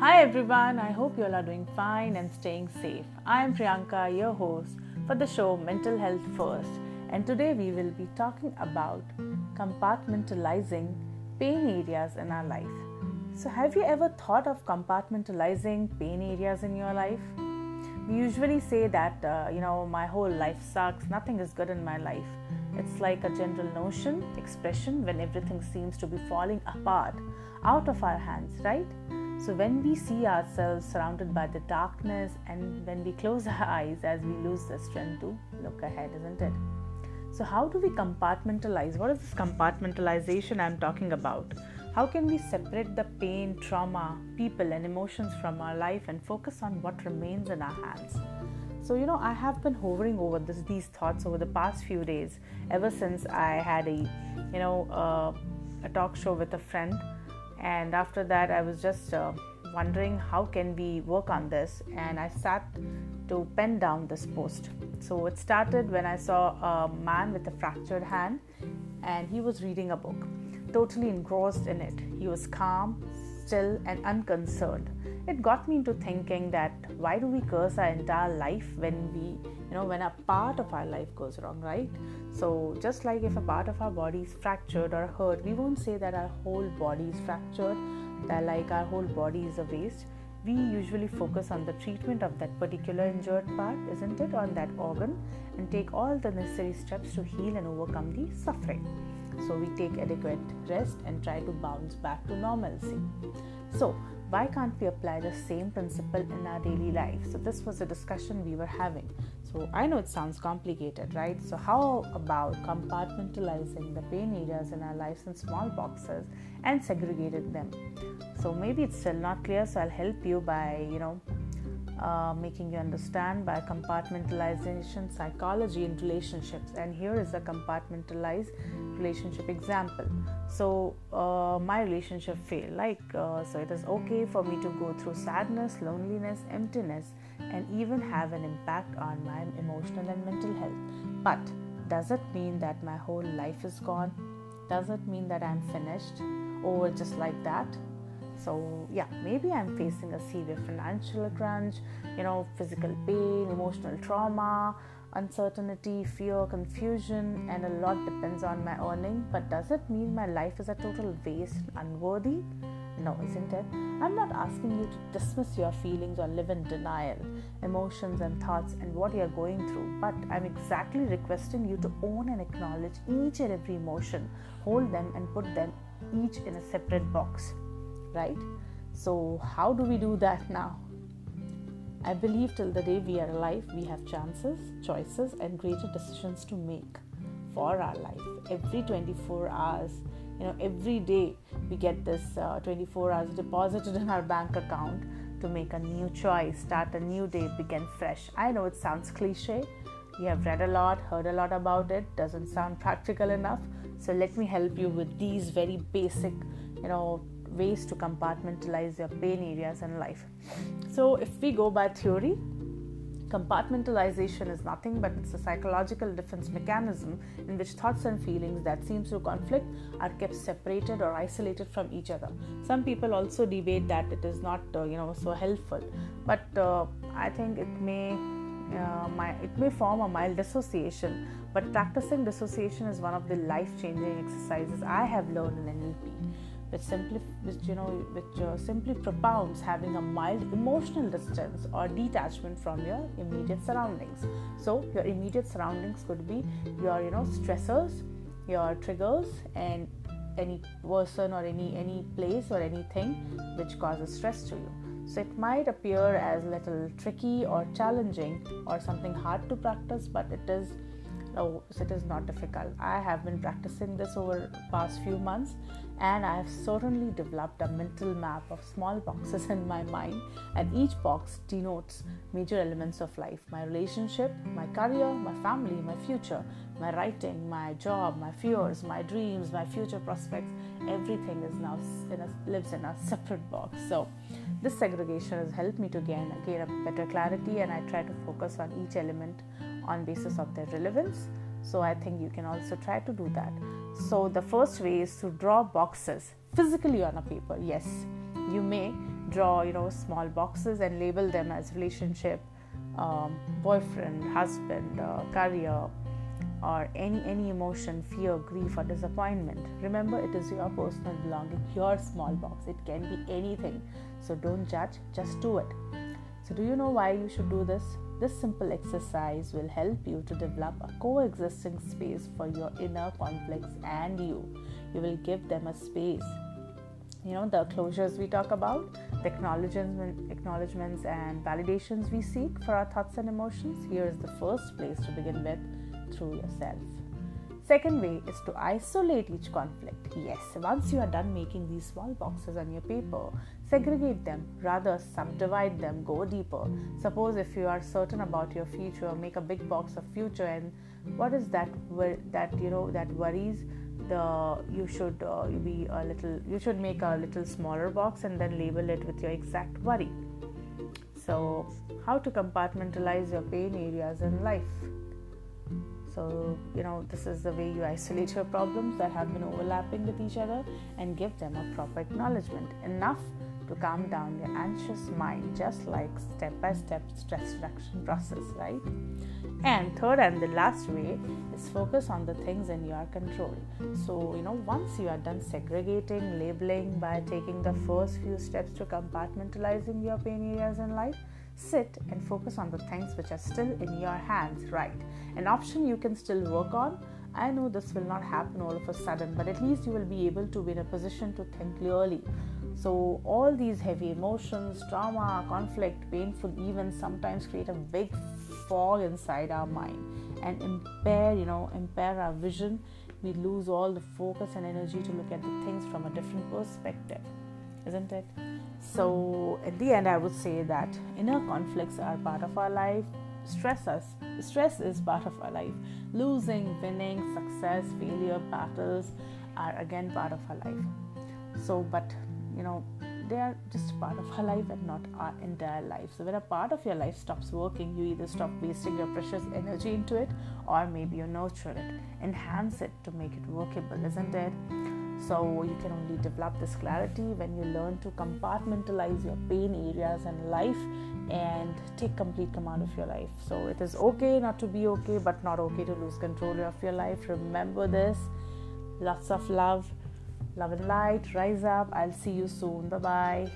Hi everyone, I hope you all are doing fine and staying safe. I am Priyanka, your host for the show Mental Health First, and today we will be talking about compartmentalizing pain areas in our life. So, have you ever thought of compartmentalizing pain areas in your life? We usually say that, uh, you know, my whole life sucks, nothing is good in my life. It's like a general notion, expression when everything seems to be falling apart out of our hands, right? So, when we see ourselves surrounded by the darkness and when we close our eyes as we lose the strength to look ahead, isn't it? So, how do we compartmentalize? What is this compartmentalization I'm talking about? How can we separate the pain, trauma, people, and emotions from our life and focus on what remains in our hands? So, you know, I have been hovering over this, these thoughts over the past few days, ever since I had a, you know, uh, a talk show with a friend, and after that, I was just uh, wondering how can we work on this, and I sat to pen down this post. So it started when I saw a man with a fractured hand, and he was reading a book totally engrossed in it. He was calm, still, and unconcerned. It got me into thinking that why do we curse our entire life when we, you know, when a part of our life goes wrong, right? So, just like if a part of our body is fractured or hurt, we won't say that our whole body is fractured, that like our whole body is a waste. We usually focus on the treatment of that particular injured part, isn't it, on that organ, and take all the necessary steps to heal and overcome the suffering so we take adequate rest and try to bounce back to normalcy. So, why can't we apply the same principle in our daily life? So, this was a discussion we were having. So, I know it sounds complicated, right? So, how about compartmentalizing the pain areas in our lives in small boxes and segregating them? So, maybe it's still not clear, so I'll help you by, you know, uh, making you understand by compartmentalization psychology in relationships. And here is a compartmentalized relationship example. So uh, my relationship failed. Like uh, so it is okay for me to go through sadness loneliness emptiness and even have an impact on my emotional and mental health. But does it mean that my whole life is gone? Does it mean that i'm finished? Or just like that so, yeah, maybe I'm facing a severe financial crunch, you know, physical pain, emotional trauma, uncertainty, fear, confusion, and a lot depends on my earning. But does it mean my life is a total waste, unworthy? No, isn't it? I'm not asking you to dismiss your feelings or live in denial, emotions and thoughts and what you're going through, but I'm exactly requesting you to own and acknowledge each and every emotion, hold them and put them each in a separate box right? So, how do we do that now? I believe till the day we are alive, we have chances, choices, and greater decisions to make for our life. Every 24 hours, you know, every day we get this uh, 24 hours deposited in our bank account to make a new choice, start a new day, begin fresh. I know it sounds cliche. You have read a lot, heard a lot about it, doesn't sound practical enough. So, let me help you with these very basic, you know, ways to compartmentalize your pain areas in life. So, if we go by theory, compartmentalization is nothing but it's a psychological defense mechanism in which thoughts and feelings that seems to conflict are kept separated or isolated from each other. Some people also debate that it is not uh, you know so helpful. But uh, i think it may uh, my, it may form a mild dissociation. But practicing dissociation is one of the life changing exercises i have learned in nlp which simply which you know which uh, simply propounds having a mild emotional distance or detachment from your immediate surroundings. So your immediate surroundings could be your you know stressors your triggers and any person or any any place or anything which causes stress to you. So it might appear as little tricky or challenging or something hard to practice but it is Oh, no, it is not difficult. I have been practicing this over past few months and I have certainly developed a mental map of small boxes in my mind and each box denotes major elements of life my relationship, my career, my family, my future, my writing, my job, my fears, my dreams, my future prospects. Everything is now in a, lives in a separate box. So this segregation has helped me to gain, gain a better clarity and I try to focus on each element on basis of their relevance. So i think you can also try to do that. So the first way is to draw boxes physically on a paper. Yes you may draw you know small boxes and label them as relationship um, boyfriend husband uh, career or any any emotion fear grief or disappointment. Remember it is your personal belonging your small box. It can be anything. So don't judge just do it. So do you know why you should do this this simple exercise will help you to develop a coexisting space for your inner conflicts and you. You will give them a space. You know the closures we talk about the acknowledgements, and validations we seek for our thoughts and emotions. Here is the first place to begin with through yourself. Second way is to isolate each conflict. Yes, once you are done making these small boxes on your paper, segregate them, rather subdivide them, go deeper. Suppose if you are certain about your future, make a big box of future and what is that that you know that worries the you should uh, be a little you should make a little smaller box and then label it with your exact worry so how to compartmentalize your pain areas in life so, you know, this is the way you isolate your problems that have been overlapping with each other and give them a proper acknowledgement. Enough to calm down your anxious mind, just like step by step stress reduction process, right? And third and the last way is focus on the things in your control. So, you know, once you are done segregating, labeling by taking the first few steps to compartmentalizing your pain areas in life, sit and focus on the things which are still in your hands, right? An option you can still work on. I know this will not happen all of a sudden, but at least you will be able to be in a position to think clearly. So, all these heavy emotions, trauma, conflict, painful events sometimes create a big fog inside our mind and impair, you know, impair our vision. We lose all the focus and energy to look at the things from a different perspective, isn't it? So, at the end, I would say that inner conflicts are part of our life. Stress us. Stress is part of our life. Losing, winning, success, failure, battles are again part of our life. So, but you know, they are just part of our life and not our entire life. So, when a part of your life stops working, you either stop wasting your precious energy into it or maybe you nurture it, enhance it to make it workable, isn't it? So, you can only develop this clarity when you learn to compartmentalize your pain areas in life and take complete command of your life. So, it is okay not to be okay, but not okay to lose control of your life. Remember this. Lots of love, love and light. Rise up. I'll see you soon. Bye bye.